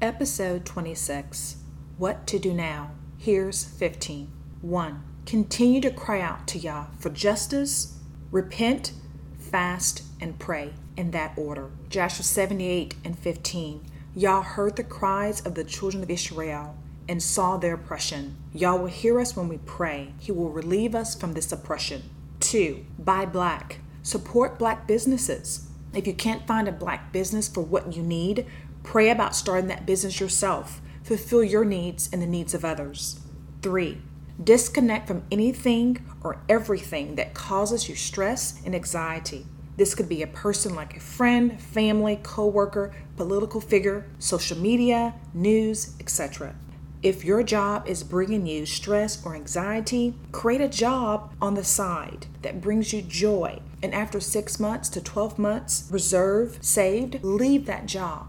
Episode 26 What to Do Now. Here's 15. 1. Continue to cry out to Yah for justice, repent, fast, and pray in that order. Joshua 78 and 15. Yah heard the cries of the children of Israel and saw their oppression. Yah will hear us when we pray. He will relieve us from this oppression. 2. Buy black. Support black businesses. If you can't find a black business for what you need, pray about starting that business yourself. Fulfill your needs and the needs of others. 3. Disconnect from anything or everything that causes you stress and anxiety. This could be a person like a friend, family, coworker, political figure, social media, news, etc. If your job is bringing you stress or anxiety, create a job on the side that brings you joy. And after six months to 12 months, reserve, saved, leave that job.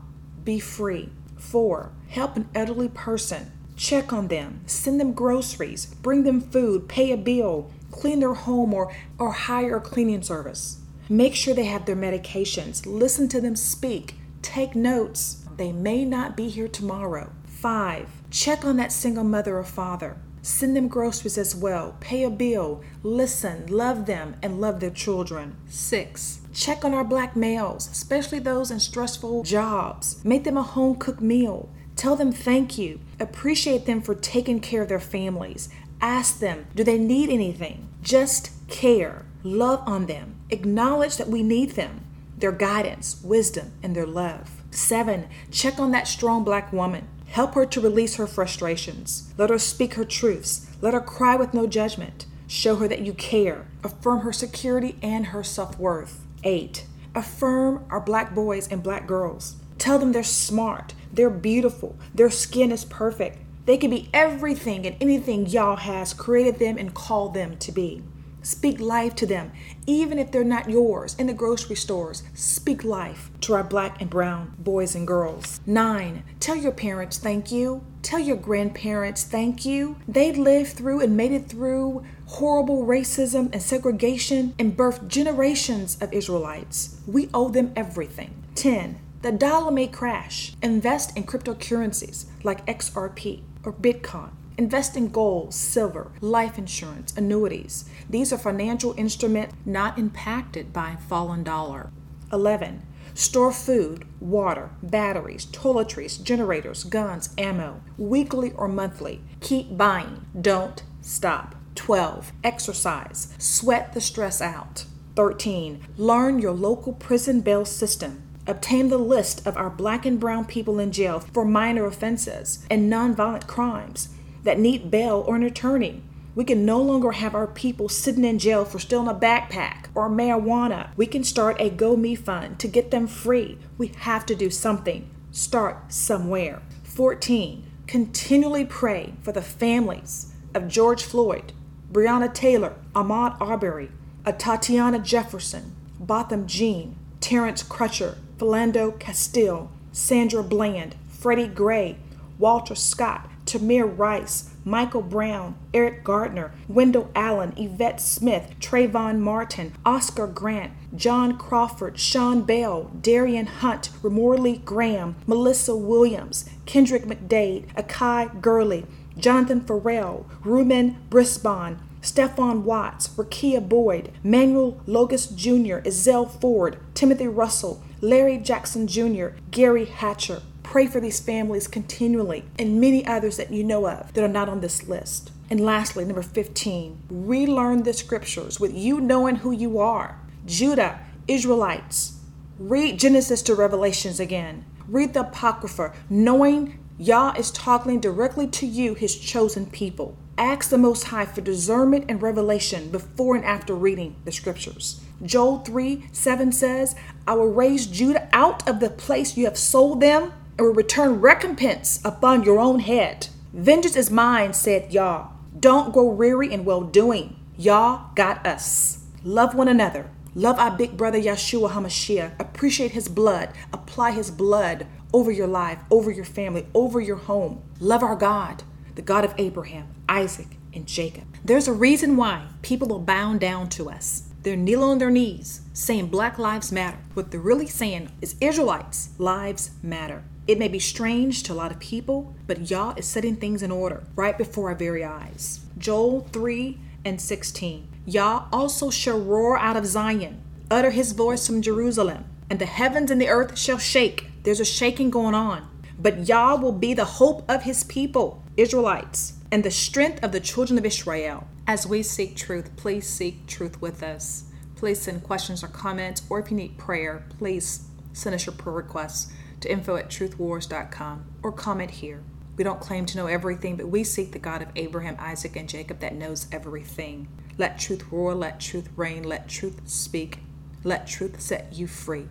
Be free. Four, help an elderly person. Check on them, send them groceries, bring them food, pay a bill, clean their home, or, or hire a cleaning service. Make sure they have their medications. Listen to them speak. Take notes. They may not be here tomorrow. Five, check on that single mother or father. Send them groceries as well. Pay a bill. Listen, love them, and love their children. Six, check on our black males, especially those in stressful jobs. Make them a home cooked meal. Tell them thank you. Appreciate them for taking care of their families. Ask them, do they need anything? Just care. Love on them. Acknowledge that we need them, their guidance, wisdom, and their love. Seven, check on that strong black woman. Help her to release her frustrations. Let her speak her truths. Let her cry with no judgment. Show her that you care. Affirm her security and her self worth. 8. Affirm our black boys and black girls. Tell them they're smart, they're beautiful, their skin is perfect. They can be everything and anything Yah has created them and called them to be. Speak life to them, even if they're not yours. In the grocery stores, speak life to our black and brown boys and girls. Nine, tell your parents thank you. Tell your grandparents thank you. They lived through and made it through horrible racism and segregation and birthed generations of Israelites. We owe them everything. 10. The dollar may crash. Invest in cryptocurrencies like XRP or Bitcoin. Invest in gold, silver, life insurance, annuities. These are financial instruments not impacted by fallen dollar. 11. Store food, water, batteries, toiletries, generators, guns, ammo, weekly or monthly. Keep buying. Don't stop. 12. Exercise. Sweat the stress out. 13. Learn your local prison bail system. Obtain the list of our black and brown people in jail for minor offenses and nonviolent crimes that need bail or an attorney. We can no longer have our people sitting in jail for stealing a backpack or marijuana. We can start a Go Me fund to get them free. We have to do something. Start somewhere. 14. Continually pray for the families of George Floyd, Breonna Taylor, Ahmaud Arbery, Tatiana Jefferson, Botham Jean, Terrence Crutcher, Philando Castile, Sandra Bland, Freddie Gray, Walter Scott, Tamir Rice, Michael Brown, Eric Gardner, Wendell Allen, Yvette Smith, Trayvon Martin, Oscar Grant, John Crawford, Sean Bell, Darrien Hunt, Ramarley Graham, Melissa Williams, Kendrick McDade, Akai Gurley, Jonathan Ferrell, Ruben Brisbane, Stephon Watts, Rekia Boyd, Manuel Loggins Jr., Ezell Ford, Timothy Russell, Larry Jackson Jr., Gary Hatcher, Pray for these families continually and many others that you know of that are not on this list. And lastly, number 15, relearn the scriptures with you knowing who you are. Judah, Israelites. Read Genesis to Revelations again. Read the Apocrypha, knowing Yah is talking directly to you, his chosen people. Ask the Most High for discernment and revelation before and after reading the scriptures. Joel 3 7 says, I will raise Judah out of the place you have sold them and will return recompense upon your own head. Vengeance is mine, said Yah. Don't grow weary in well doing. Yah got us. Love one another. Love our big brother Yeshua HaMashiach. Appreciate his blood. Apply his blood over your life, over your family, over your home. Love our God, the God of Abraham, Isaac, and Jacob. There's a reason why people are bound down to us. They're kneeling on their knees saying Black Lives Matter. What they're really saying is Israelites' lives matter. It may be strange to a lot of people, but Yah is setting things in order right before our very eyes. Joel 3 and 16. Yah also shall roar out of Zion, utter his voice from Jerusalem, and the heavens and the earth shall shake. There's a shaking going on. But Yah will be the hope of his people, Israelites, and the strength of the children of Israel. As we seek truth, please seek truth with us. Please send questions or comments, or if you need prayer, please send us your prayer requests to info at truthwars.com or comment here. We don't claim to know everything, but we seek the God of Abraham, Isaac, and Jacob that knows everything. Let truth roar, let truth reign, let truth speak, let truth set you free.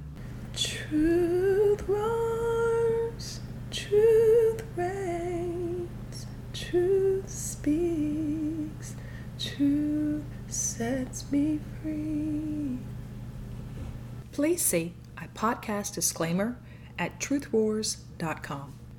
Truth roars, truth reigns, truth speaks, truth sets me free. Please see a podcast disclaimer at truthwars.com.